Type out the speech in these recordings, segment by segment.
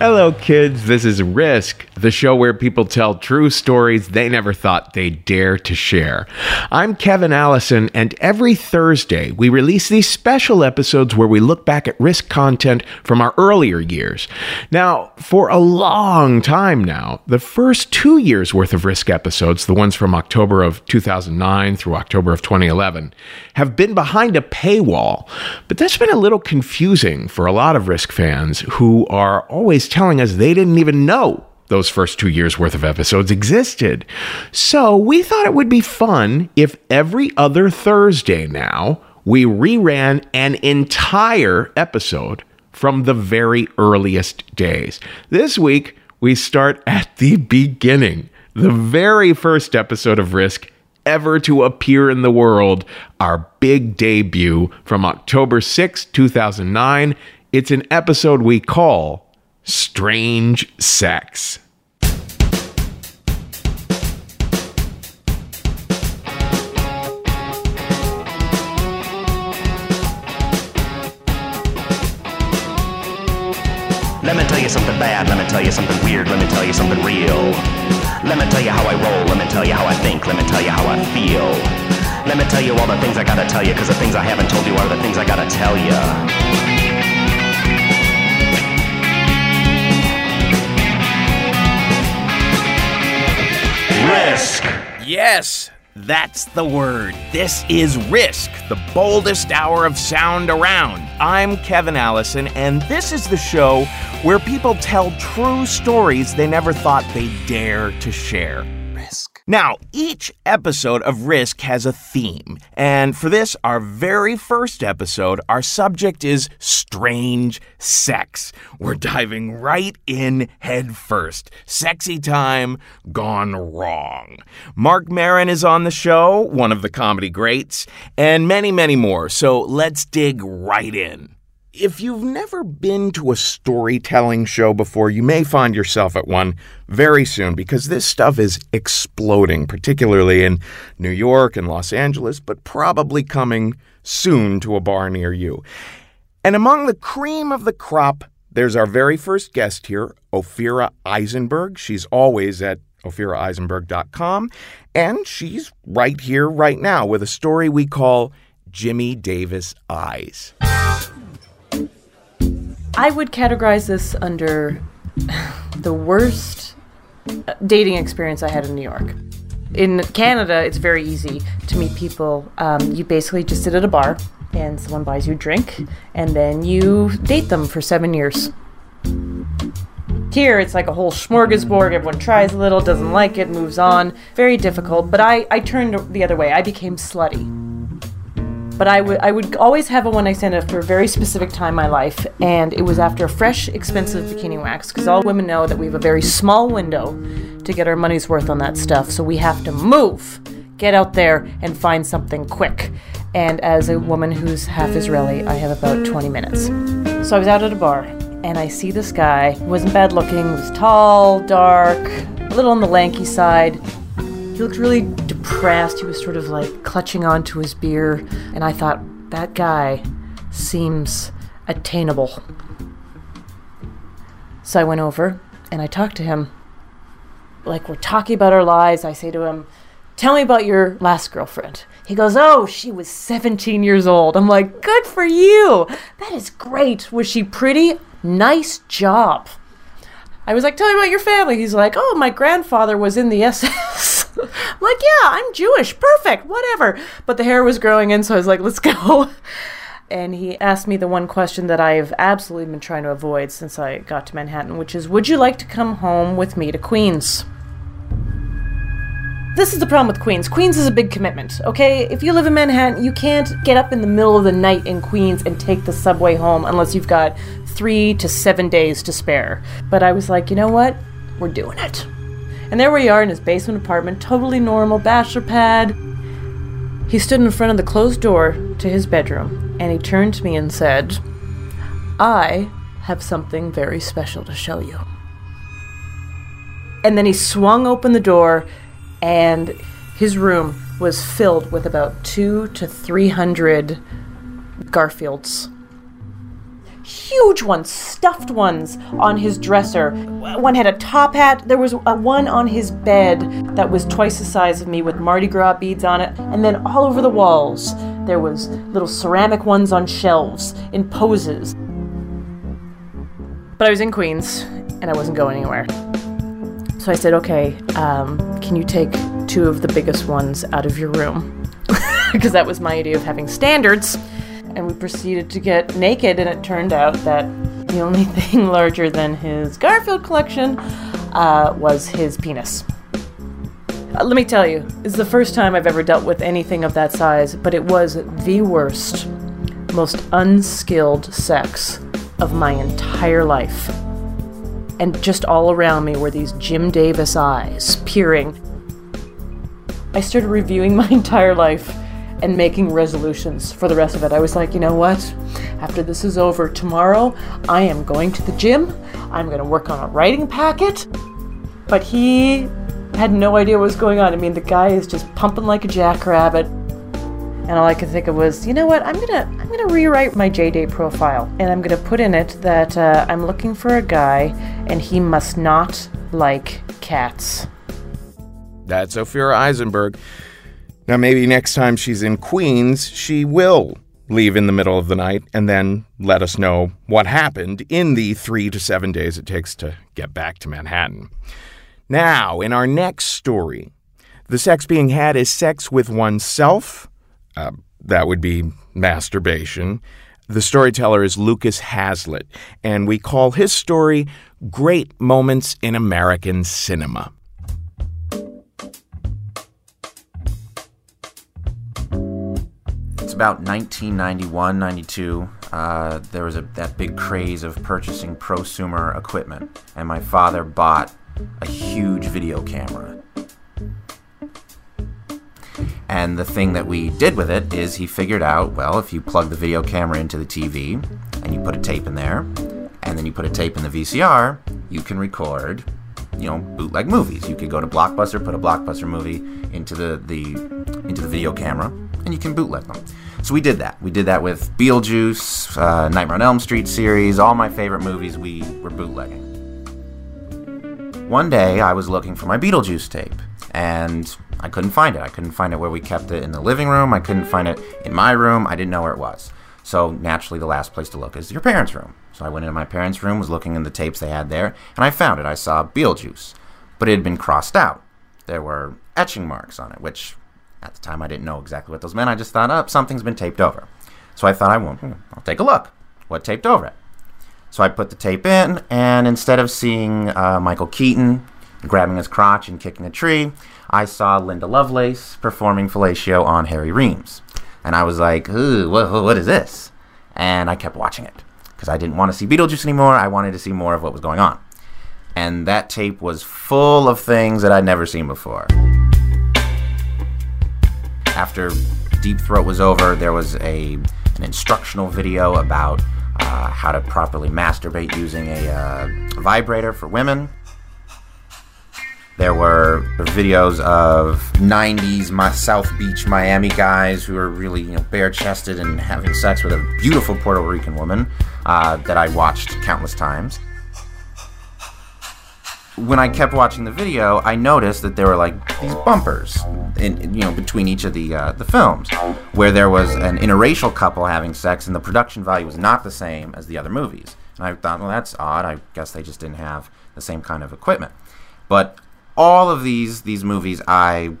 Hello, kids. This is Risk, the show where people tell true stories they never thought they'd dare to share. I'm Kevin Allison, and every Thursday we release these special episodes where we look back at Risk content from our earlier years. Now, for a long time now, the first two years worth of Risk episodes, the ones from October of 2009 through October of 2011, have been behind a paywall. But that's been a little confusing for a lot of Risk fans who are always telling us they didn't even know those first two years worth of episodes existed. So we thought it would be fun if every other Thursday now we reran an entire episode from the very earliest days. This week we start at the beginning, the very first episode of Risk ever to appear in the world, our big debut from October 6, 2009. It's an episode we call Strange Sex. Let me tell you something bad, let me tell you something weird, let me tell you something real. Let me tell you how I roll, let me tell you how I think, let me tell you how I feel. Let me tell you all the things I gotta tell you, cause the things I haven't told you are the things I gotta tell you. Risk! Yes, that's the word. This is Risk, the boldest hour of sound around. I'm Kevin Allison, and this is the show where people tell true stories they never thought they'd dare to share. Now, each episode of Risk has a theme, and for this, our very first episode, our subject is strange sex. We're diving right in head first. Sexy time gone wrong. Marc Maron is on the show, one of the comedy greats, and many, many more. So let's dig right in. If you've never been to a storytelling show before, you may find yourself at one very soon because this stuff is exploding, particularly in New York and Los Angeles, but probably coming soon to a bar near you. And among the cream of the crop, there's our very first guest here, Ophira Eisenberg. She's always at ophiraeisenberg.com, and she's right here, right now, with a story we call Jimmy Davis Eyes. I would categorize this under the worst dating experience I had in New York. In Canada, it's very easy to meet people. Um, you basically just sit at a bar and someone buys you a drink, and then you date them for seven years. Here, it's like a whole smorgasbord. Everyone tries a little, doesn't like it, moves on. Very difficult, but I, I turned the other way. I became slutty. But I would I would always have a one night stand after a very specific time in my life, and it was after a fresh, expensive bikini wax. Because all women know that we have a very small window to get our money's worth on that stuff, so we have to move, get out there, and find something quick. And as a woman who's half Israeli, I have about 20 minutes. So I was out at a bar, and I see this guy. He wasn't bad looking. was tall, dark, a little on the lanky side. He looked really depressed. He was sort of like clutching onto his beer, and I thought that guy seems attainable. So I went over and I talked to him. Like we're talking about our lives. I say to him, "Tell me about your last girlfriend." He goes, Oh, she was 17 years old. I'm like, Good for you. That is great. Was she pretty? Nice job. I was like, Tell me about your family. He's like, Oh, my grandfather was in the SS. I'm like, Yeah, I'm Jewish. Perfect. Whatever. But the hair was growing in, so I was like, Let's go. And he asked me the one question that I have absolutely been trying to avoid since I got to Manhattan, which is Would you like to come home with me to Queens? This is the problem with Queens. Queens is a big commitment, okay? If you live in Manhattan, you can't get up in the middle of the night in Queens and take the subway home unless you've got three to seven days to spare. But I was like, you know what? We're doing it. And there we are in his basement apartment, totally normal, bachelor pad. He stood in front of the closed door to his bedroom and he turned to me and said, I have something very special to show you. And then he swung open the door and his room was filled with about two to three hundred Garfields. Huge ones, stuffed ones on his dresser. One had a top hat. There was a one on his bed that was twice the size of me with Mardi Gras beads on it. And then all over the walls, there was little ceramic ones on shelves in poses. But I was in Queens and I wasn't going anywhere. So I said, okay, um, can you take two of the biggest ones out of your room? Because that was my idea of having standards. And we proceeded to get naked, and it turned out that the only thing larger than his Garfield collection uh, was his penis. Uh, let me tell you, is the first time I've ever dealt with anything of that size, but it was the worst, most unskilled sex of my entire life and just all around me were these Jim Davis eyes peering. I started reviewing my entire life and making resolutions for the rest of it. I was like, you know what? After this is over tomorrow, I am going to the gym. I'm going to work on a writing packet. But he had no idea what was going on. I mean, the guy is just pumping like a jackrabbit and all I could think of was, you know what? I'm gonna I'm gonna rewrite my JDate profile, and I'm gonna put in it that uh, I'm looking for a guy, and he must not like cats. That's Ophira Eisenberg. Now, maybe next time she's in Queens, she will leave in the middle of the night and then let us know what happened in the three to seven days it takes to get back to Manhattan. Now, in our next story, the sex being had is sex with oneself uh, that would be masturbation. The storyteller is Lucas Hazlitt, and we call his story Great Moments in American Cinema. About 1991, 92. Uh, there was a, that big craze of purchasing prosumer equipment, and my father bought a huge video camera and the thing that we did with it is he figured out well, if you plug the video camera into the TV and you put a tape in there, and then you put a tape in the VCR, you can record, you know, bootleg movies. You could go to Blockbuster, put a Blockbuster movie into the, the into the video camera, and you can bootleg them. So we did that. We did that with Beetlejuice, uh, Nightmare on Elm Street series, all my favorite movies we were bootlegging. One day I was looking for my Beetlejuice tape, and I couldn't find it. I couldn't find it where we kept it in the living room. I couldn't find it in my room. I didn't know where it was. So naturally, the last place to look is your parents' room. So I went into my parents' room, was looking in the tapes they had there, and I found it. I saw Beetlejuice, but it had been crossed out. There were etching marks on it, which at the time I didn't know exactly what those meant. I just thought, oh, something's been taped over. So I thought I won't. Hmm, I'll take a look. What taped over it? So I put the tape in, and instead of seeing uh, Michael Keaton grabbing his crotch and kicking a tree, I saw Linda Lovelace performing fellatio on Harry Reams. And I was like, Ooh, what, what is this? And I kept watching it because I didn't want to see Beetlejuice anymore. I wanted to see more of what was going on. And that tape was full of things that I'd never seen before. After Deep Throat was over, there was a an instructional video about uh, how to properly masturbate using a uh, vibrator for women. There were videos of 90s my South Beach Miami guys who were really you know bare chested and having sex with a beautiful Puerto Rican woman uh, that I watched countless times when I kept watching the video, I noticed that there were like these bumpers, in, you know, between each of the uh, the films, where there was an interracial couple having sex, and the production value was not the same as the other movies. And I thought, well, that's odd. I guess they just didn't have the same kind of equipment. But all of these these movies, I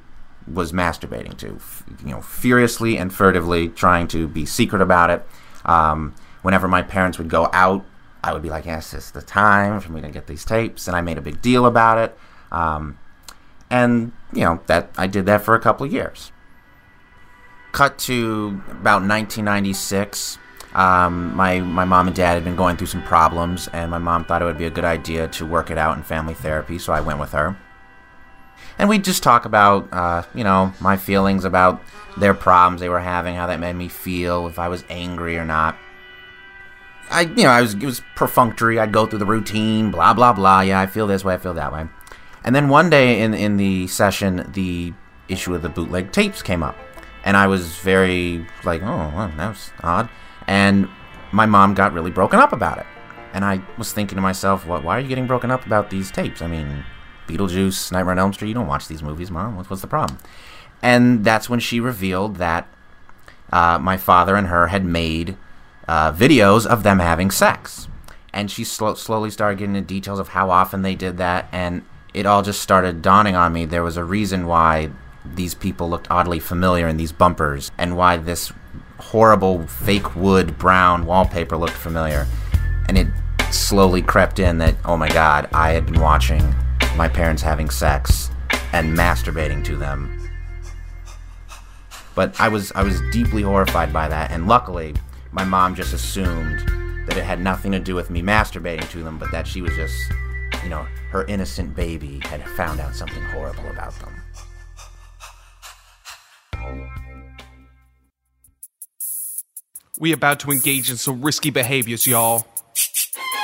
was masturbating to, you know, furiously and furtively, trying to be secret about it. Um, whenever my parents would go out I would be like, yes, it's the time for me to get these tapes, and I made a big deal about it. Um, and you know that I did that for a couple of years. Cut to about 1996. Um, my my mom and dad had been going through some problems, and my mom thought it would be a good idea to work it out in family therapy, so I went with her. And we just talk about, uh, you know, my feelings about their problems they were having, how that made me feel, if I was angry or not. I, you know, I was it was perfunctory. I'd go through the routine, blah blah blah. Yeah, I feel this way, I feel that way. And then one day in in the session, the issue of the bootleg tapes came up, and I was very like, oh, well, that was odd. And my mom got really broken up about it, and I was thinking to myself, what? Why are you getting broken up about these tapes? I mean, Beetlejuice, Nightmare on Elm Street. You don't watch these movies, mom. What's, what's the problem? And that's when she revealed that uh, my father and her had made uh, videos of them having sex. And she sl- slowly started getting into details of how often they did that, and it all just started dawning on me there was a reason why these people looked oddly familiar in these bumpers, and why this horrible fake wood brown wallpaper looked familiar. And it slowly crept in that, oh my god, I had been watching my parents having sex and masturbating to them. But I was I was deeply horrified by that, and luckily my mom just assumed that it had nothing to do with me masturbating to them, but that she was just, you know, her innocent baby had found out something horrible about them. We about to engage in some risky behaviors, y'all.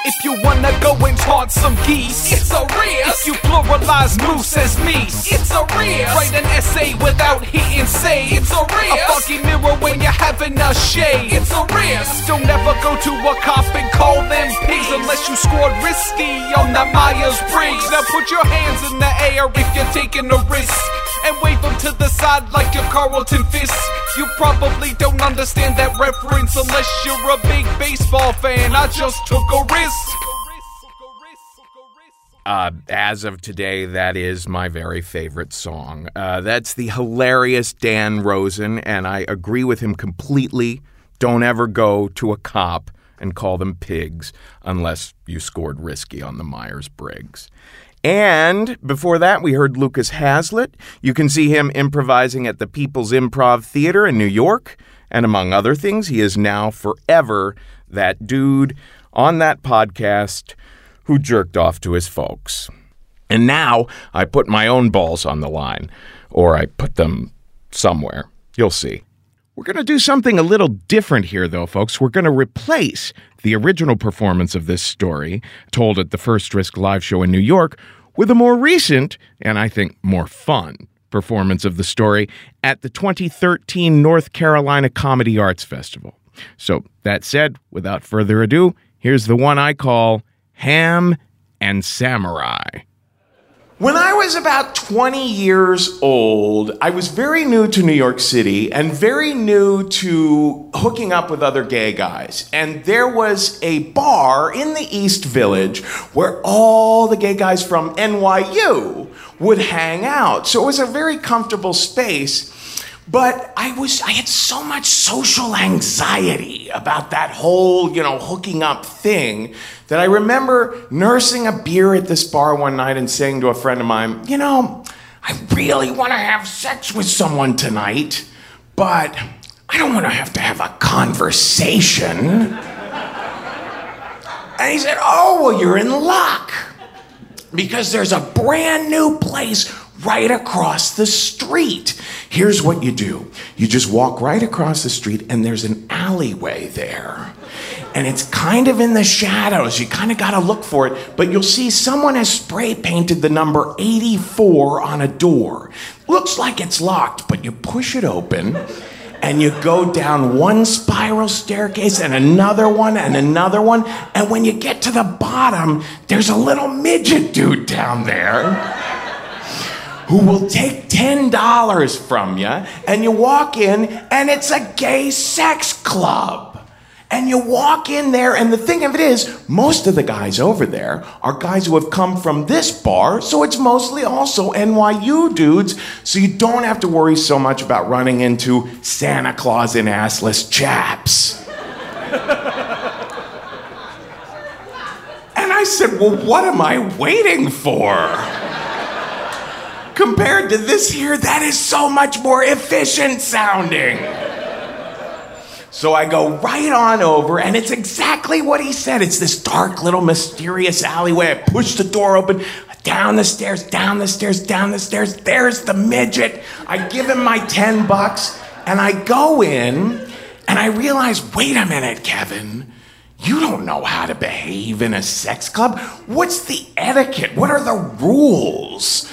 If you wanna go and taunt some geese, it's a risk. If you pluralize moose as me, it's a risk. Write an essay without hitting say, it's a risk. A fucking mirror when you're having a shade, it's a risk. Don't ever go to a cop and call them pigs unless you scored risky on that Myers Briggs. Now put your hands in the air if you're taking a risk and wave them to the side like your Carlton Fisk. You probably don't understand that reference unless you're a big baseball fan. I just took a risk. Uh, as of today, that is my very favorite song. Uh, that's the hilarious Dan Rosen, and I agree with him completely. Don't ever go to a cop and call them pigs unless you scored risky on the Myers Briggs. And before that, we heard Lucas Hazlitt. You can see him improvising at the People's Improv Theater in New York. And among other things, he is now forever that dude on that podcast who jerked off to his folks. And now I put my own balls on the line, or I put them somewhere. You'll see. We're going to do something a little different here, though, folks. We're going to replace the original performance of this story, told at the First Risk live show in New York, with a more recent, and I think more fun, performance of the story at the 2013 North Carolina Comedy Arts Festival. So, that said, without further ado, here's the one I call Ham and Samurai. When I was about 20 years old, I was very new to New York City and very new to hooking up with other gay guys. And there was a bar in the East Village where all the gay guys from NYU would hang out. So it was a very comfortable space. But I was I had so much social anxiety about that whole, you know, hooking up thing that I remember nursing a beer at this bar one night and saying to a friend of mine, "You know, I really want to have sex with someone tonight, but I don't want to have to have a conversation. And he said, Oh, well, you're in luck because there's a brand new place right across the street. Here's what you do you just walk right across the street, and there's an alleyway there. And it's kind of in the shadows. You kind of got to look for it, but you'll see someone has spray painted the number 84 on a door. Looks like it's locked, but you push it open and you go down one spiral staircase and another one and another one. And when you get to the bottom, there's a little midget dude down there who will take $10 from you. And you walk in, and it's a gay sex club. And you walk in there, and the thing of it is, most of the guys over there are guys who have come from this bar, so it's mostly also NYU dudes, so you don't have to worry so much about running into Santa Claus and assless chaps. and I said, Well, what am I waiting for? Compared to this here, that is so much more efficient sounding. So I go right on over, and it's exactly what he said. It's this dark little mysterious alleyway. I push the door open, down the stairs, down the stairs, down the stairs. There's the midget. I give him my 10 bucks, and I go in, and I realize wait a minute, Kevin. You don't know how to behave in a sex club. What's the etiquette? What are the rules?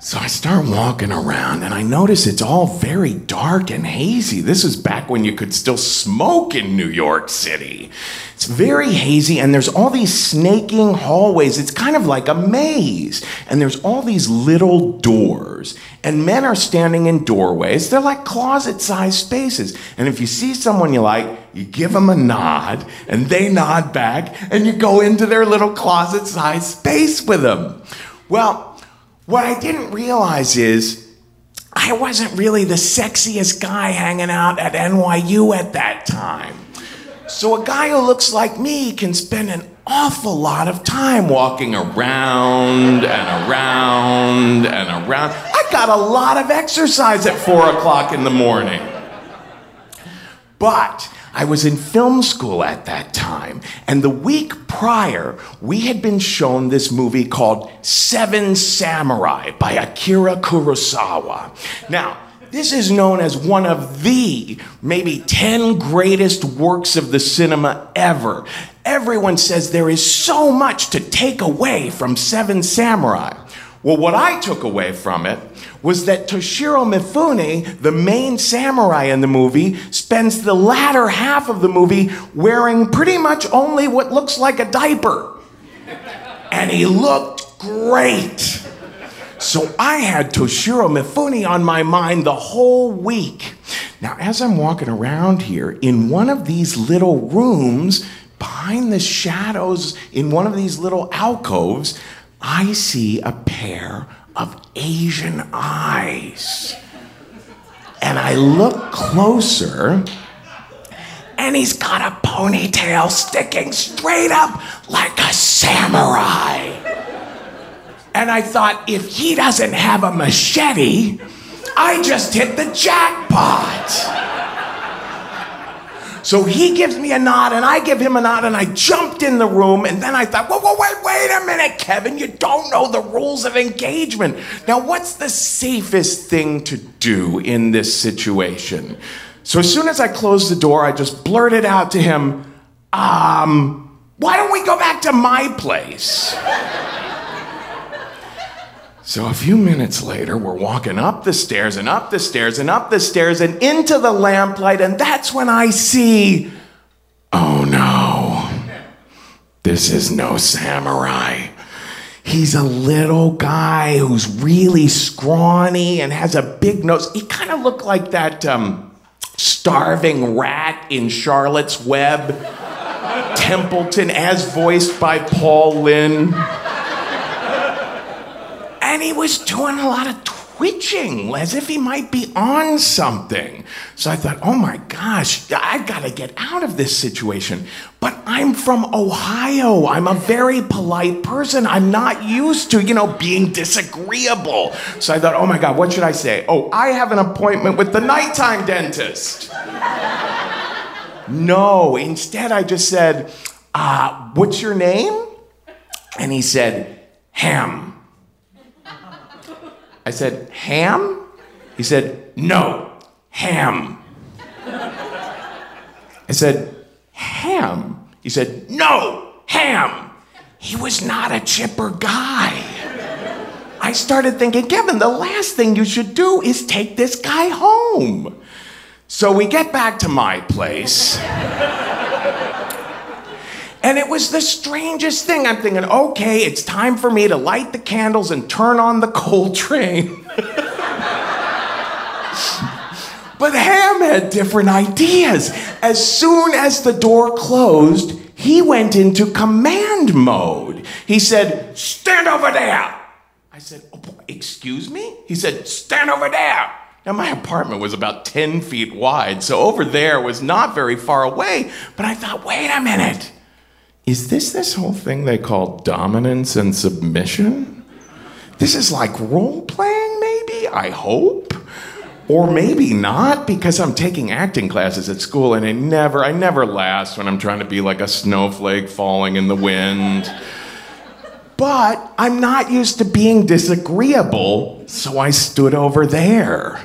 So I start walking around and I notice it's all very dark and hazy. This is back when you could still smoke in New York City. It's very hazy and there's all these snaking hallways. It's kind of like a maze. And there's all these little doors. And men are standing in doorways. They're like closet sized spaces. And if you see someone you like, you give them a nod and they nod back and you go into their little closet sized space with them. Well, what I didn't realize is I wasn't really the sexiest guy hanging out at NYU at that time. So a guy who looks like me can spend an awful lot of time walking around and around and around. I got a lot of exercise at four o'clock in the morning. But I was in film school at that time, and the week prior, we had been shown this movie called Seven Samurai by Akira Kurosawa. Now, this is known as one of the maybe 10 greatest works of the cinema ever. Everyone says there is so much to take away from Seven Samurai. Well, what I took away from it was that Toshiro Mifune, the main samurai in the movie, spends the latter half of the movie wearing pretty much only what looks like a diaper. And he looked great. So I had Toshiro Mifune on my mind the whole week. Now, as I'm walking around here, in one of these little rooms, behind the shadows, in one of these little alcoves, I see a pair of Asian eyes. And I look closer, and he's got a ponytail sticking straight up like a samurai. And I thought, if he doesn't have a machete, I just hit the jackpot. So he gives me a nod and I give him a nod and I jumped in the room and then I thought, whoa, whoa, wait, wait a minute, Kevin, you don't know the rules of engagement. Now, what's the safest thing to do in this situation? So as soon as I closed the door, I just blurted out to him, um, why don't we go back to my place? So a few minutes later, we're walking up the stairs and up the stairs and up the stairs and into the lamplight, and that's when I see oh no, this is no samurai. He's a little guy who's really scrawny and has a big nose. He kind of looked like that um, starving rat in Charlotte's Web, Templeton, as voiced by Paul Lynde and he was doing a lot of twitching as if he might be on something. So I thought, oh my gosh, I've got to get out of this situation. But I'm from Ohio. I'm a very polite person. I'm not used to, you know, being disagreeable. So I thought, oh my God, what should I say? Oh, I have an appointment with the nighttime dentist. no, instead I just said, uh, what's your name? And he said, Ham. I said, Ham? He said, No, Ham. I said, Ham? He said, No, Ham. He was not a chipper guy. I started thinking, Kevin, the last thing you should do is take this guy home. So we get back to my place. And it was the strangest thing. I'm thinking, okay, it's time for me to light the candles and turn on the Coltrane. but Ham had different ideas. As soon as the door closed, he went into command mode. He said, Stand over there. I said, oh, Excuse me? He said, Stand over there. Now, my apartment was about 10 feet wide, so over there was not very far away. But I thought, wait a minute. Is this this whole thing they call dominance and submission? This is like role playing, maybe? I hope. Or maybe not, because I'm taking acting classes at school and it never, I never last when I'm trying to be like a snowflake falling in the wind. But I'm not used to being disagreeable, so I stood over there.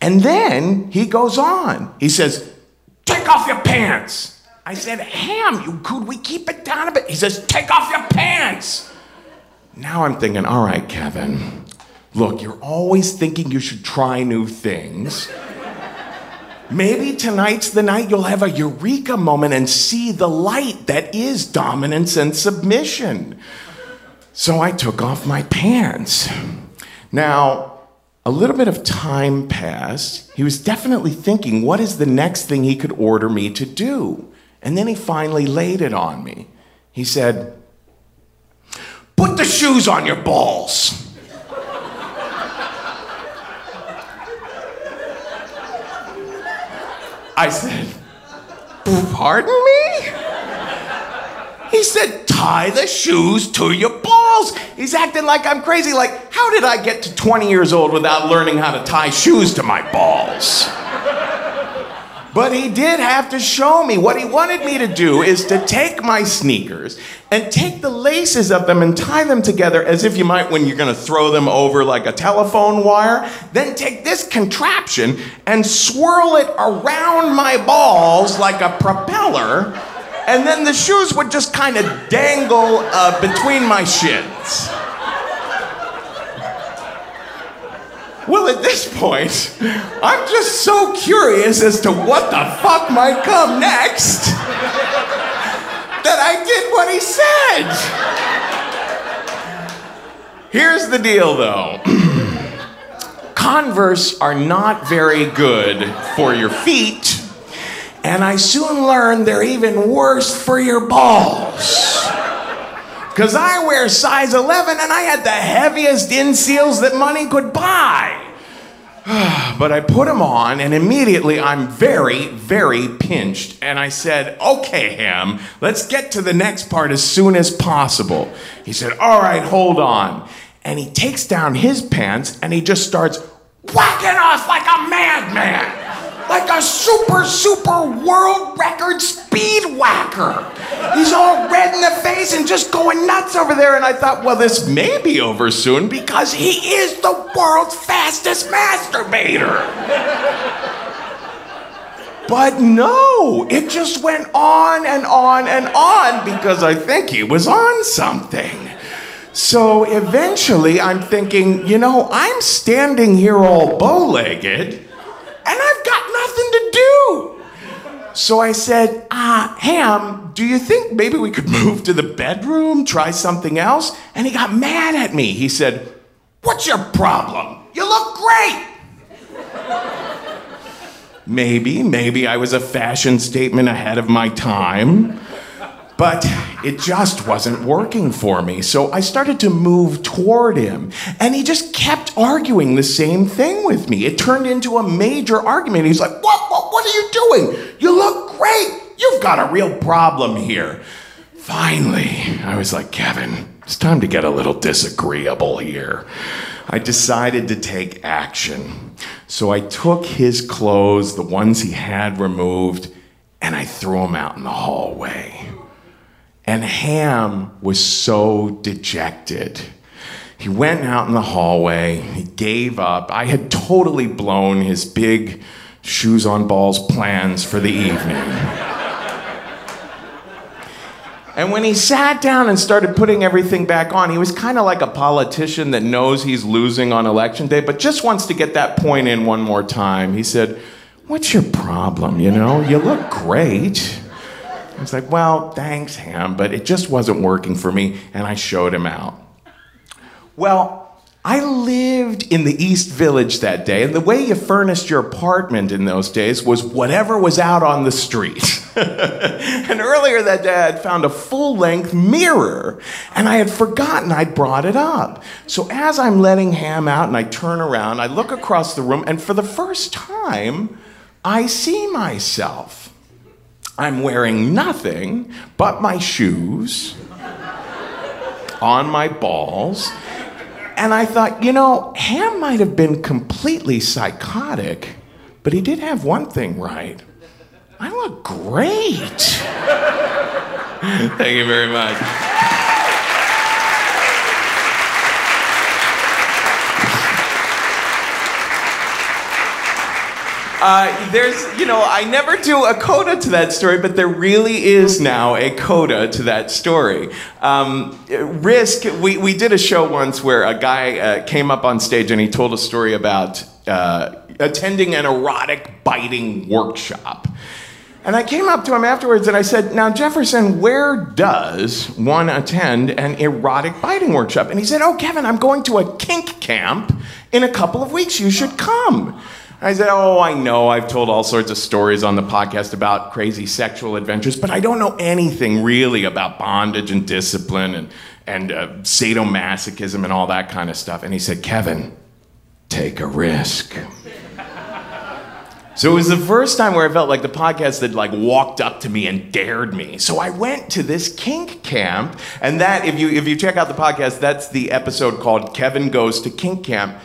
And then he goes on. He says, Take off your pants. I said, Ham, you could we keep it down a bit? He says, Take off your pants. Now I'm thinking, all right, Kevin, look, you're always thinking you should try new things. Maybe tonight's the night you'll have a eureka moment and see the light that is dominance and submission. So I took off my pants. Now, a little bit of time passed. He was definitely thinking, what is the next thing he could order me to do? And then he finally laid it on me. He said, Put the shoes on your balls. I said, Pardon me? He said, tie the shoes to your balls. He's acting like I'm crazy. Like, how did I get to 20 years old without learning how to tie shoes to my balls? But he did have to show me. What he wanted me to do is to take my sneakers and take the laces of them and tie them together as if you might when you're going to throw them over like a telephone wire. Then take this contraption and swirl it around my balls like a propeller and then the shoes would just kind of dangle uh, between my shins. Well, at this point, I'm just so curious as to what the fuck might come next that I did what he said. Here's the deal, though. Converse are not very good for your feet and I soon learned they're even worse for your balls. Because I wear size 11 and I had the heaviest inseals that money could buy. but I put them on, and immediately I'm very, very pinched. And I said, Okay, Ham, let's get to the next part as soon as possible. He said, All right, hold on. And he takes down his pants and he just starts whacking off like a madman like a super, super world record speed whacker. He's all red in the face and just going nuts over there. And I thought, well, this may be over soon because he is the world's fastest masturbator. But no, it just went on and on and on because I think he was on something. So eventually I'm thinking, you know, I'm standing here all bow legged and I've got. So I said, Ah, Ham, do you think maybe we could move to the bedroom, try something else? And he got mad at me. He said, What's your problem? You look great. maybe, maybe I was a fashion statement ahead of my time. But it just wasn't working for me. So I started to move toward him, and he just kept arguing the same thing with me. It turned into a major argument. He's like, What, what, what are you doing? You look great. You've got a real problem here. Finally, I was like, Kevin, it's time to get a little disagreeable here. I decided to take action. So I took his clothes, the ones he had removed, and I threw them out in the hallway. And Ham was so dejected. He went out in the hallway, he gave up. I had totally blown his big shoes on balls plans for the evening. And when he sat down and started putting everything back on, he was kind of like a politician that knows he's losing on election day, but just wants to get that point in one more time. He said, What's your problem? You know, you look great. I was like, Well, thanks, Ham, but it just wasn't working for me. And I showed him out. Well, I lived in the East Village that day, and the way you furnished your apartment in those days was whatever was out on the street. and earlier that day, I'd found a full length mirror, and I had forgotten I'd brought it up. So as I'm letting Ham out and I turn around, I look across the room, and for the first time, I see myself. I'm wearing nothing but my shoes on my balls. And I thought, you know, Ham might have been completely psychotic, but he did have one thing right. I look great. Thank you very much. Uh, there's, you know, I never do a coda to that story, but there really is now a coda to that story. Um, Risk, we, we did a show once where a guy uh, came up on stage and he told a story about uh, attending an erotic biting workshop. And I came up to him afterwards and I said, Now, Jefferson, where does one attend an erotic biting workshop? And he said, Oh, Kevin, I'm going to a kink camp in a couple of weeks. You should come. I said, Oh, I know. I've told all sorts of stories on the podcast about crazy sexual adventures, but I don't know anything really about bondage and discipline and, and uh, sadomasochism and all that kind of stuff. And he said, Kevin, take a risk. So it was the first time where I felt like the podcast had like walked up to me and dared me. So I went to this kink camp, and that if you if you check out the podcast, that's the episode called Kevin Goes to Kink Camp.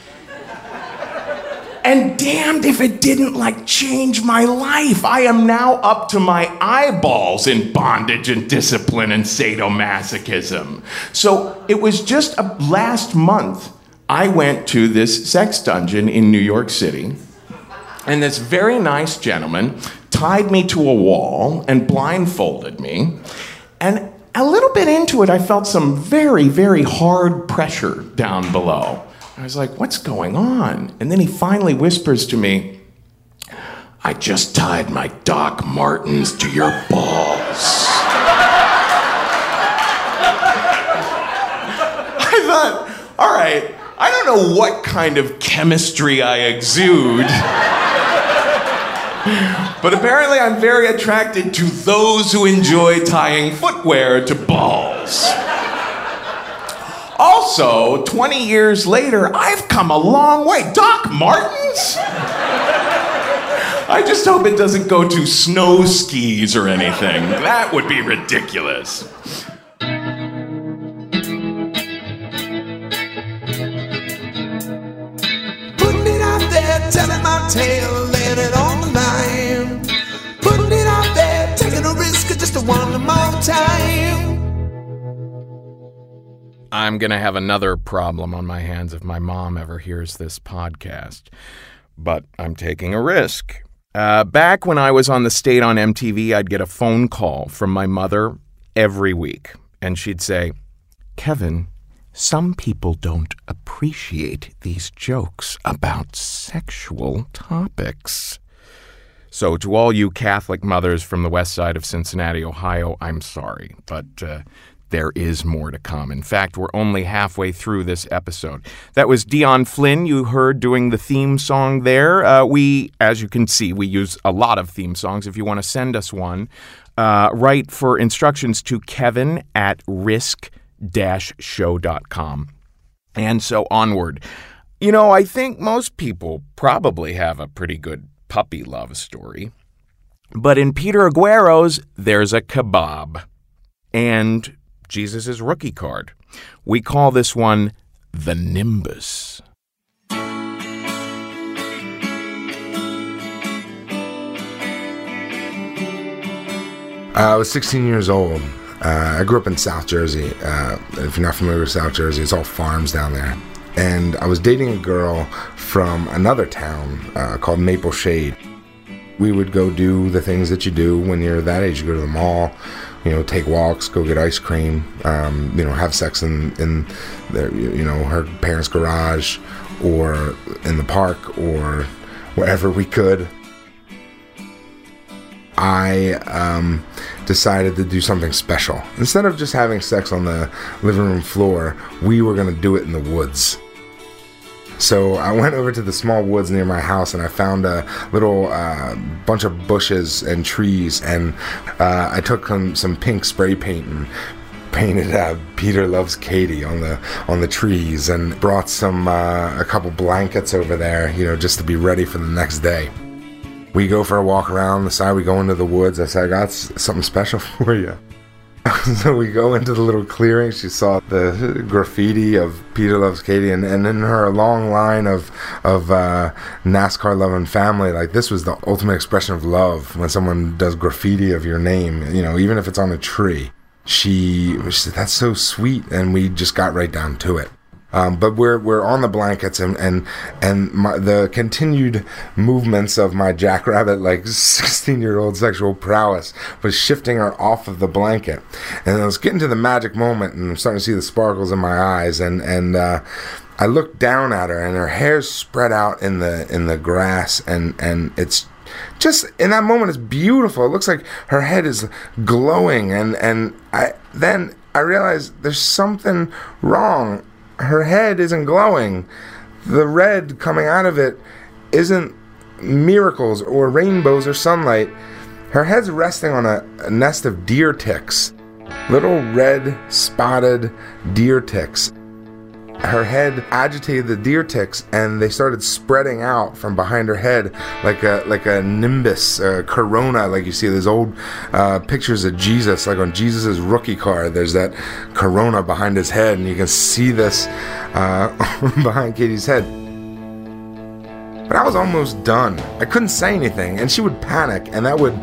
And damned if it didn't like change my life. I am now up to my eyeballs in bondage and discipline and sadomasochism. So it was just a, last month I went to this sex dungeon in New York City. And this very nice gentleman tied me to a wall and blindfolded me. And a little bit into it, I felt some very, very hard pressure down below. I was like, what's going on? And then he finally whispers to me, I just tied my Doc Martens to your balls. I thought, all right, I don't know what kind of chemistry I exude. but apparently, I'm very attracted to those who enjoy tying footwear to balls. Also, 20 years later, I've come a long way. Doc Martens? I just hope it doesn't go to snow skis or anything. That would be ridiculous. Putting it out there, telling my tale, laying it on the line. Putting it out there, taking a risk just one more time. I'm going to have another problem on my hands if my mom ever hears this podcast. But I'm taking a risk. Uh, back when I was on the state on MTV, I'd get a phone call from my mother every week. And she'd say, Kevin, some people don't appreciate these jokes about sexual topics. So, to all you Catholic mothers from the west side of Cincinnati, Ohio, I'm sorry, but uh, there is more to come. In fact, we're only halfway through this episode. That was Dion Flynn you heard doing the theme song there. Uh, we, as you can see, we use a lot of theme songs. If you want to send us one, uh, write for instructions to kevin at risk show.com. And so onward. You know, I think most people probably have a pretty good puppy love story. But in Peter Aguero's, there's a kebab and Jesus' rookie card. We call this one the Nimbus. I was 16 years old. Uh, I grew up in South Jersey. Uh, if you're not familiar with South Jersey, it's all farms down there. And I was dating a girl from another town uh, called Maple Shade. We would go do the things that you do when you're that age. You go to the mall, you know, take walks, go get ice cream, um, you know, have sex in in the, you know her parents' garage or in the park or wherever we could. I um, decided to do something special. Instead of just having sex on the living room floor, we were going to do it in the woods. So I went over to the small woods near my house and I found a little uh, bunch of bushes and trees, and uh, I took some, some pink spray paint and painted uh, Peter loves Katie on the on the trees, and brought some uh, a couple blankets over there, you know, just to be ready for the next day. We go for a walk around the side. We go into the woods. I said, I got something special for you. so we go into the little clearing. She saw the graffiti of Peter loves Katie, and, and in her long line of of uh, NASCAR loving family, like this was the ultimate expression of love when someone does graffiti of your name. You know, even if it's on a tree. She, she said, "That's so sweet," and we just got right down to it. Um, but we're we're on the blankets and and and my, the continued movements of my jackrabbit like 16 year old sexual prowess was shifting her off of the blanket. And I was getting to the magic moment and I'm starting to see the sparkles in my eyes and and uh, I looked down at her and her hair's spread out in the in the grass and and it's just in that moment it's beautiful. It looks like her head is glowing and and I then I realized there's something wrong her head isn't glowing. The red coming out of it isn't miracles or rainbows or sunlight. Her head's resting on a, a nest of deer ticks, little red spotted deer ticks. Her head agitated the deer ticks, and they started spreading out from behind her head like a like a nimbus, a corona, like you see those old uh, pictures of Jesus, like on Jesus's rookie card. There's that corona behind his head, and you can see this uh, behind Katie's head. But I was almost done. I couldn't say anything, and she would panic, and that would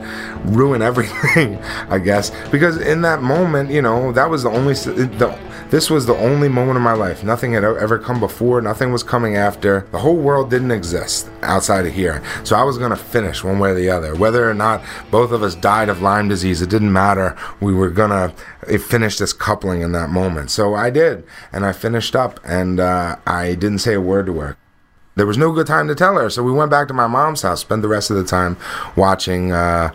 ruin everything, I guess. Because in that moment, you know, that was the only. The, this was the only moment of my life. Nothing had ever come before, nothing was coming after. The whole world didn't exist outside of here. So I was going to finish one way or the other. Whether or not both of us died of Lyme disease, it didn't matter. We were going to finish this coupling in that moment. So I did. And I finished up, and uh, I didn't say a word to her. There was no good time to tell her. So we went back to my mom's house, spent the rest of the time watching uh,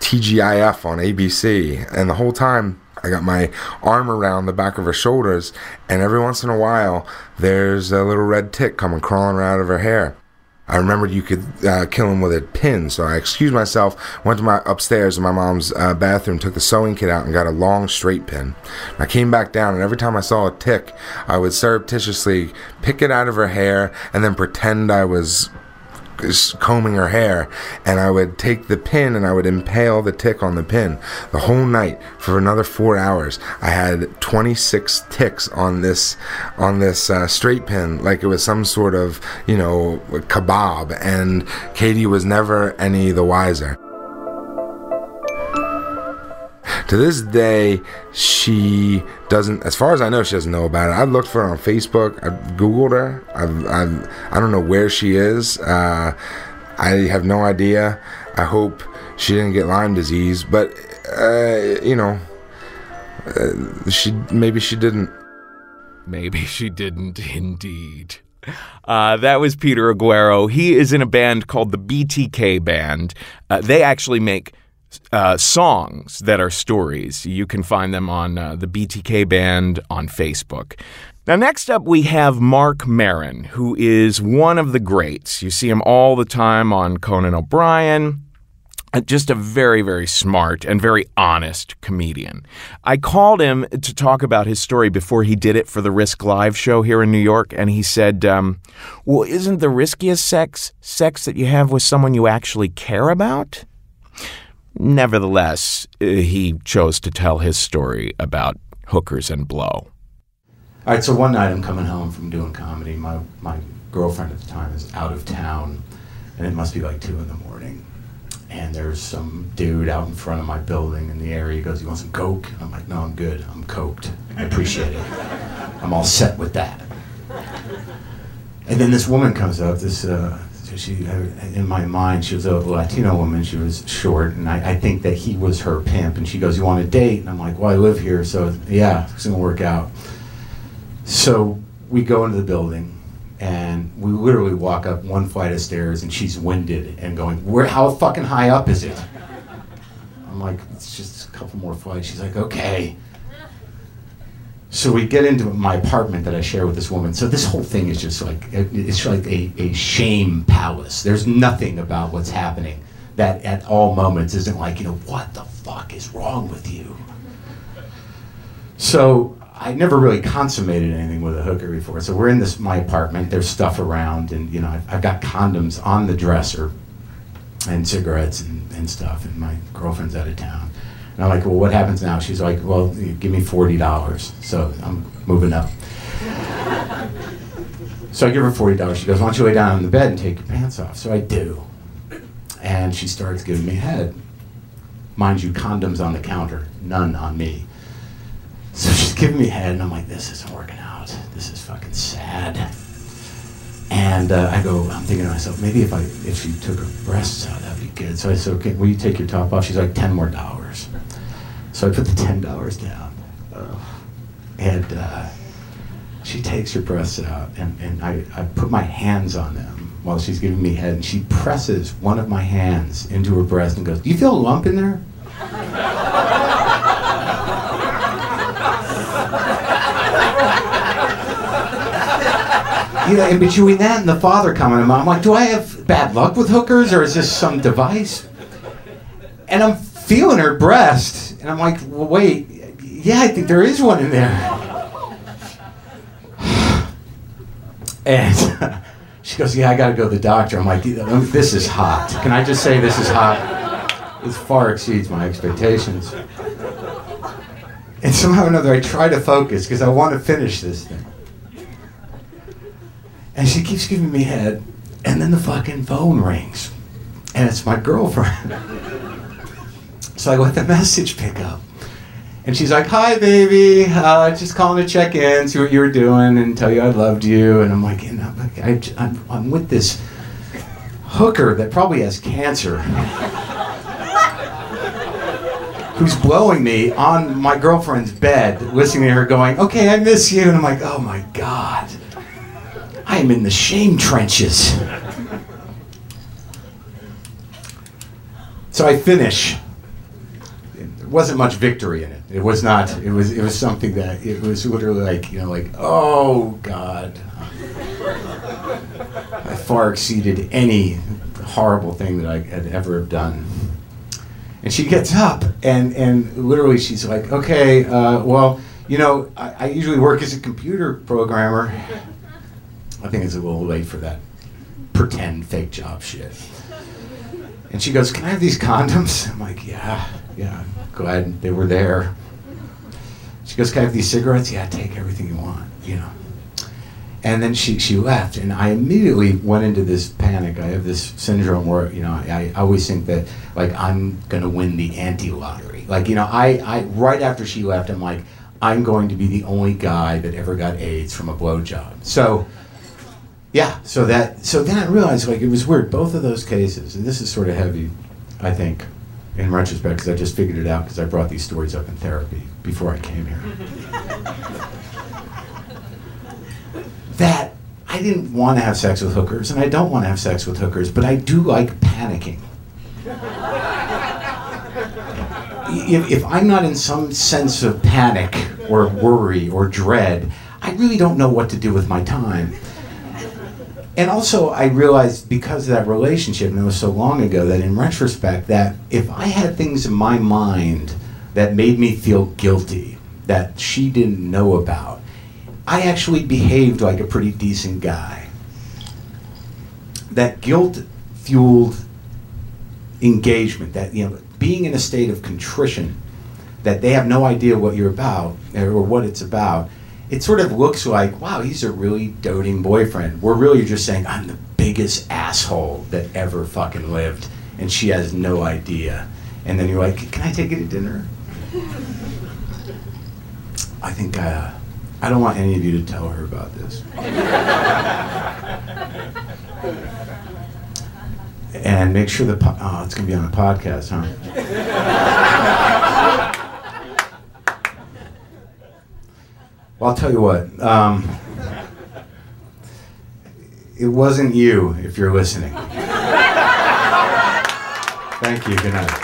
TGIF on ABC. And the whole time, I got my arm around the back of her shoulders, and every once in a while, there's a little red tick coming crawling out of her hair. I remembered you could uh, kill him with a pin, so I excused myself, went to my upstairs in my mom's uh, bathroom, took the sewing kit out, and got a long straight pin. I came back down, and every time I saw a tick, I would surreptitiously pick it out of her hair and then pretend I was combing her hair and I would take the pin and I would impale the tick on the pin. The whole night for another four hours I had 26 ticks on this on this uh, straight pin like it was some sort of you know kebab and Katie was never any the wiser to this day, she doesn't, as far as I know, she doesn't know about it. I looked for her on Facebook. I Googled her. I've, I've, I don't know where she is. Uh, I have no idea. I hope she didn't get Lyme disease, but, uh, you know, uh, she maybe she didn't. Maybe she didn't, indeed. Uh, that was Peter Aguero. He is in a band called the BTK Band. Uh, they actually make uh, songs that are stories. You can find them on uh, the BTK Band on Facebook. Now, next up, we have Marc Maron, who is one of the greats. You see him all the time on Conan O'Brien. uh, just a very, very smart and very honest comedian. I called him to talk about his story before he did it for the Risk Live show here in New York, and he said, um, Well, isn't the riskiest sex sex that you have with someone you actually care about? Nevertheless, uh, he chose to tell his story about hookers and blow. All right, so one night I'm coming home from doing comedy. My, my girlfriend at the time is out of town, and it must be like 2 in the morning. And there's some dude out in front of my building in the area. He goes, You want some Coke? I'm like, No, I'm good. I'm coked. I appreciate it. I'm all set with that. And then this woman comes up, this, uh, she, in my mind, she was a Latino woman. She was short, and I, I think that he was her pimp. And she goes, "You want a date?" And I'm like, "Well, I live here, so yeah, it's gonna work out." So we go into the building, and we literally walk up one flight of stairs, and she's winded and going, "Where? How fucking high up is it?" I'm like, "It's just a couple more flights." She's like, "Okay." So we get into my apartment that I share with this woman. So this whole thing is just like it's like a, a shame palace. There's nothing about what's happening that at all moments isn't like, you know, what the fuck is wrong with you? So I never really consummated anything with a hooker before. So we're in this my apartment. There's stuff around, and you know, I've, I've got condoms on the dresser, and cigarettes and, and stuff. And my girlfriend's out of town. And I'm like, well, what happens now? She's like, well, give me forty dollars. So I'm moving up. so I give her forty dollars. She goes, why don't you lay down on the bed and take your pants off? So I do. And she starts giving me head. Mind you, condoms on the counter, none on me. So she's giving me head, and I'm like, this isn't working out. This is fucking sad. And uh, I go, I'm thinking to myself, maybe if I if she took her breasts out, that'd be good. So I said, okay, will you take your top off? She's like, ten more dollars. So I put the ten dollars down, and uh, she takes her breasts out, and, and I, I put my hands on them while she's giving me head, and she presses one of my hands into her breast and goes, "Do you feel a lump in there?" you know, in between that and the father coming, I'm like, do I have bad luck with hookers, or is this some device? And I'm feeling her breast, and I'm like, well, wait, yeah, I think there is one in there. And she goes, yeah, I got to go to the doctor. I'm like, this is hot. Can I just say this is hot? This far exceeds my expectations. And somehow or another, I try to focus because I want to finish this thing. And she keeps giving me head, and then the fucking phone rings. And it's my girlfriend. so I let the message pick up. And she's like, Hi, baby. Uh, just calling to check in, see what you were doing, and tell you I loved you. And I'm like, and I'm, like I, I'm, I'm with this hooker that probably has cancer who's blowing me on my girlfriend's bed, listening to her going, Okay, I miss you. And I'm like, Oh my God. I am in the shame trenches. So I finish. Wasn't much victory in it. It was not. It was. It was something that. It was literally like you know, like oh God. I far exceeded any horrible thing that I had ever done. And she gets up and and literally she's like, okay, uh, well, you know, I, I usually work as a computer programmer. I think it's a little late for that pretend fake job shit. And she goes, Can I have these condoms? I'm like, Yeah, yeah, glad they were there. She goes, Can I have these cigarettes? Yeah, take everything you want, you know. And then she, she left, and I immediately went into this panic. I have this syndrome where, you know, I, I always think that, like, I'm gonna win the anti lottery. Like, you know, I, I, right after she left, I'm like, I'm going to be the only guy that ever got AIDS from a blowjob. So, yeah, so that so then I realized like it was weird. Both of those cases, and this is sort of heavy, I think, in retrospect, because I just figured it out because I brought these stories up in therapy before I came here. that I didn't want to have sex with hookers, and I don't want to have sex with hookers, but I do like panicking. if, if I'm not in some sense of panic or worry or dread, I really don't know what to do with my time. And also I realized because of that relationship, and it was so long ago, that in retrospect, that if I had things in my mind that made me feel guilty that she didn't know about, I actually behaved like a pretty decent guy. That guilt fueled engagement, that you know, being in a state of contrition, that they have no idea what you're about or what it's about. It sort of looks like, wow, he's a really doting boyfriend. We're really just saying, I'm the biggest asshole that ever fucking lived, and she has no idea. And then you're like, can I take you to dinner? I think uh, I don't want any of you to tell her about this. and make sure the po- oh, it's gonna be on a podcast, huh? Well, I'll tell you what. Um, it wasn't you, if you're listening. Thank you. Good night.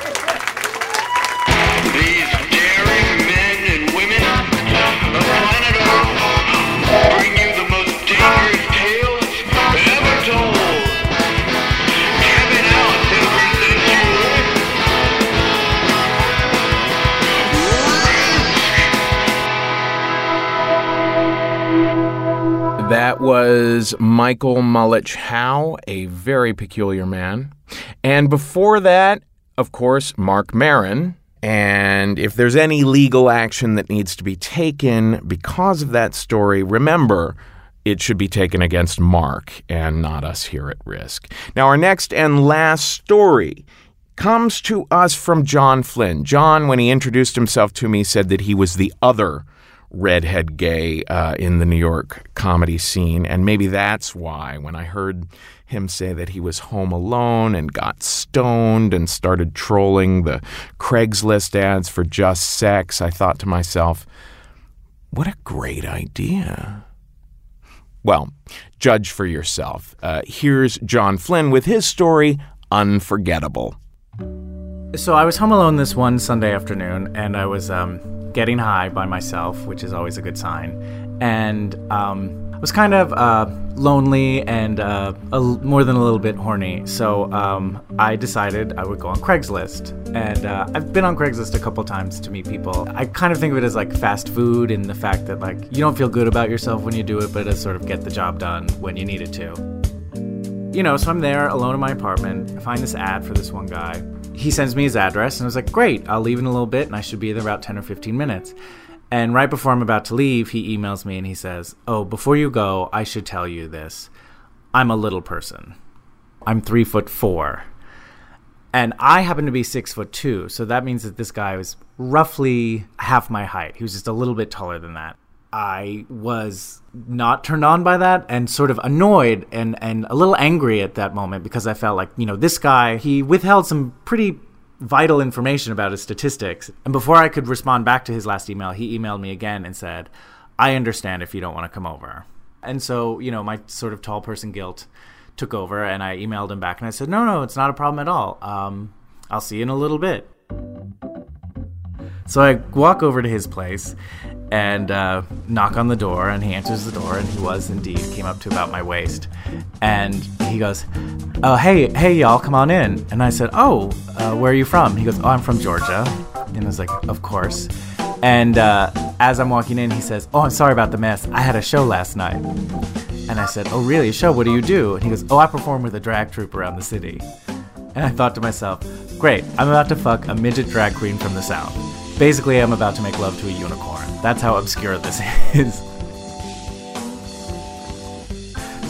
Was Michael Mullich Howe, a very peculiar man. And before that, of course, Marc Maron. And if there's any legal action that needs to be taken because of that story, remember, it should be taken against Marc and not us here at risk. Now, our next and last story comes to us from John Flynn. John, when he introduced himself to me, said that he was the other redhead gay uh, in the New York comedy scene. And maybe that's why when I heard him say that he was home alone and got stoned and started trolling the Craigslist ads for just sex, I thought to myself, what a great idea. Well, judge for yourself. Uh, here's John Flynn with his story, Unforgettable. So I was home alone this one Sunday afternoon, and I was um, getting high by myself, which is always a good sign. And um, I was kind of uh, lonely and uh, a more than a little bit horny. So um, I decided I would go on Craigslist. And uh, I've been on Craigslist a couple times to meet people. I kind of think of it as like fast food in the fact that like you don't feel good about yourself when you do it, but it sort of get the job done when you need it to. You know, so I'm there alone in my apartment. I find this ad for this one guy he sends me his address and I was like, great, I'll leave in a little bit and I should be there about 10 or 15 minutes. And right before I'm about to leave, he emails me and he says, Oh, before you go, I should tell you this. I'm a little person. I'm three foot four. And I happen to be six foot two. So that means that this guy was roughly half my height. He was just a little bit taller than that. I was not turned on by that and sort of annoyed and, and a little angry at that moment because I felt like, you know, this guy, he withheld some pretty vital information about his statistics. And before I could respond back to his last email, he emailed me again and said, I understand if you don't want to come over. And so, you know, my sort of tall person guilt took over and I emailed him back and I said, no, no, it's not a problem at all. Um, I'll see you in a little bit. So I walk over to his place and uh, knock on the door, and he answers the door, and he was indeed came up to about my waist, and he goes, "Oh, hey, hey, y'all, come on in." And I said, "Oh, uh, where are you from?" He goes, "Oh, I'm from Georgia," and I was like, "Of course." And uh, as I'm walking in, he says, "Oh, I'm sorry about the mess. I had a show last night." And I said, "Oh, really? A show? What do you do?" And he goes, "Oh, I perform with a drag troupe around the city." And I thought to myself, "Great, I'm about to fuck a midget drag queen from the south." Basically, I'm about to make love to a unicorn. That's how obscure this is.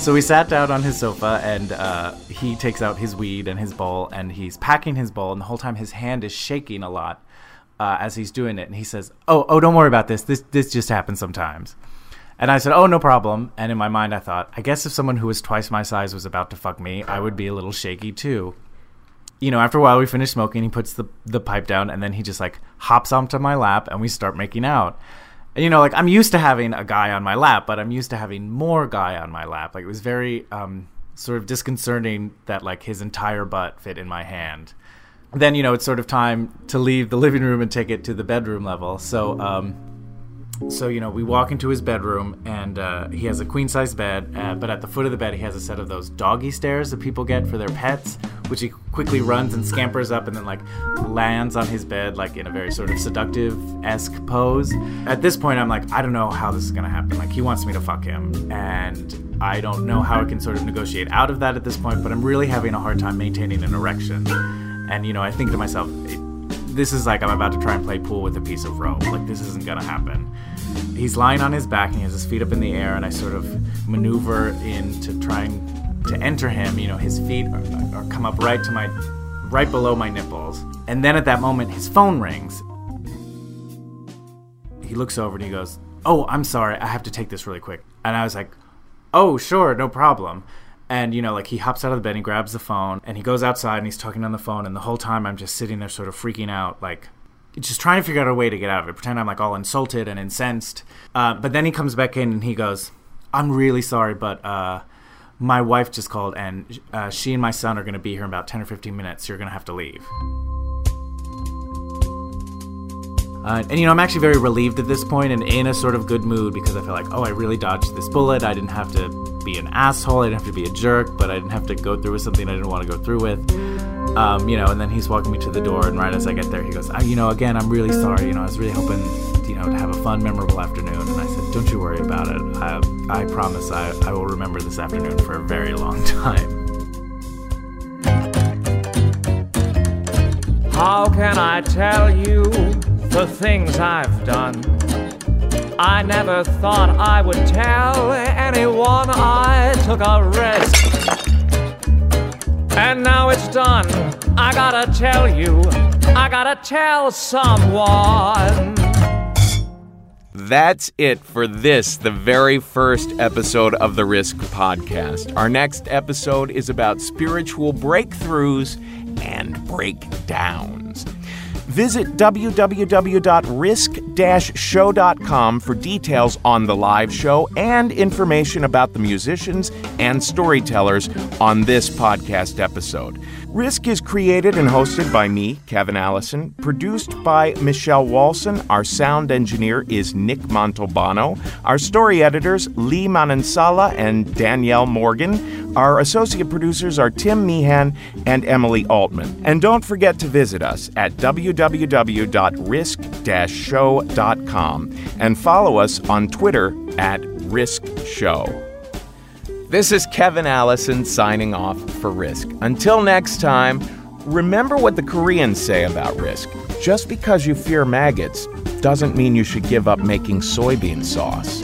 So we sat down on his sofa, and uh, he takes out his weed and his bowl, and he's packing his bowl, and the whole time his hand is shaking a lot uh, as he's doing it. And he says, "Oh, oh, don't worry about this. This, this just happens sometimes." And I said, "Oh, no problem." And in my mind, I thought, I guess if someone who was twice my size was about to fuck me, I would be a little shaky too you know, after a while we finish smoking, he puts the the pipe down and then he just like hops onto my lap and we start making out. And you know, like I'm used to having a guy on my lap, but I'm used to having more guy on my lap. Like it was very um sort of disconcerting that like his entire butt fit in my hand. Then, you know, it's sort of time to leave the living room and take it to the bedroom level. So, um So, you know, we walk into his bedroom and uh, he has a queen size bed, uh, but at the foot of the bed, he has a set of those doggy stairs that people get for their pets, which he quickly runs and scampers up and then, like, lands on his bed, like, in a very sort of seductive esque pose. At this point, I'm like, I don't know how this is to happen. Like, he wants me to fuck him. And I don't know how I can sort of negotiate out of that at this point, but I'm really having a hard time maintaining an erection. And, you know, I think to myself, this is like I'm about to try and play pool with a piece of rope. Like this isn't gonna happen. He's lying on his back and he has his feet up in the air, and I sort of maneuver into trying to enter him. You know, his feet are, are come up right to my, right below my nipples, and then at that moment his phone rings. He looks over and he goes, "Oh, I'm sorry, I have to take this really quick." And I was like, "Oh, sure, no problem." And, you know, like he hops out of the bed and grabs the phone and he goes outside and he's talking on the phone. And the whole time I'm just sitting there sort of freaking out, like just trying to figure out a way to get out of it. Pretend I'm like all insulted and incensed. Uh, but then he comes back in and he goes, I'm really sorry, but uh, my wife just called and uh, she and my son are going to be here in about 10 or 15 minutes. So you're going to have to leave. Uh, and you know, I'm actually very relieved at this point and in a sort of good mood because I feel like, oh, I really dodged this bullet. I didn't have to be an asshole. I didn't have to be a jerk, but I didn't have to go through with something I didn't want to go through with. Um, you know, and then he's walking me to the door, and right as I get there, he goes, oh, you know, again, I'm really sorry. You know, I was really hoping, you know, to have a fun, memorable afternoon. And I said, don't you worry about it. I, I promise I, I will remember this afternoon for a very long time. How can I tell you the things I've done? I never thought I would tell anyone I took a risk. And now it's done. I gotta tell you, I gotta tell someone. That's it for this, the very first episode of the Risk podcast. Our next episode is about spiritual breakthroughs and breakdowns. Visit www.risk-show.com for details on the live show and information about the musicians and storytellers on this podcast episode. Risk is created and hosted by me, Kevin Allison, produced by Michelle Walson. Our sound engineer is Nick Montalbano. Our story editors, Lee Manansala and Danielle Morgan. Our associate producers are Tim Meehan and Emily Altman. And don't forget to visit us at www.risk-show.com and follow us on Twitter at Risk Show. This is Kevin Allison signing off for Risk. Until next time, remember what the Koreans say about Risk. Just because you fear maggots doesn't mean you should give up making soybean sauce.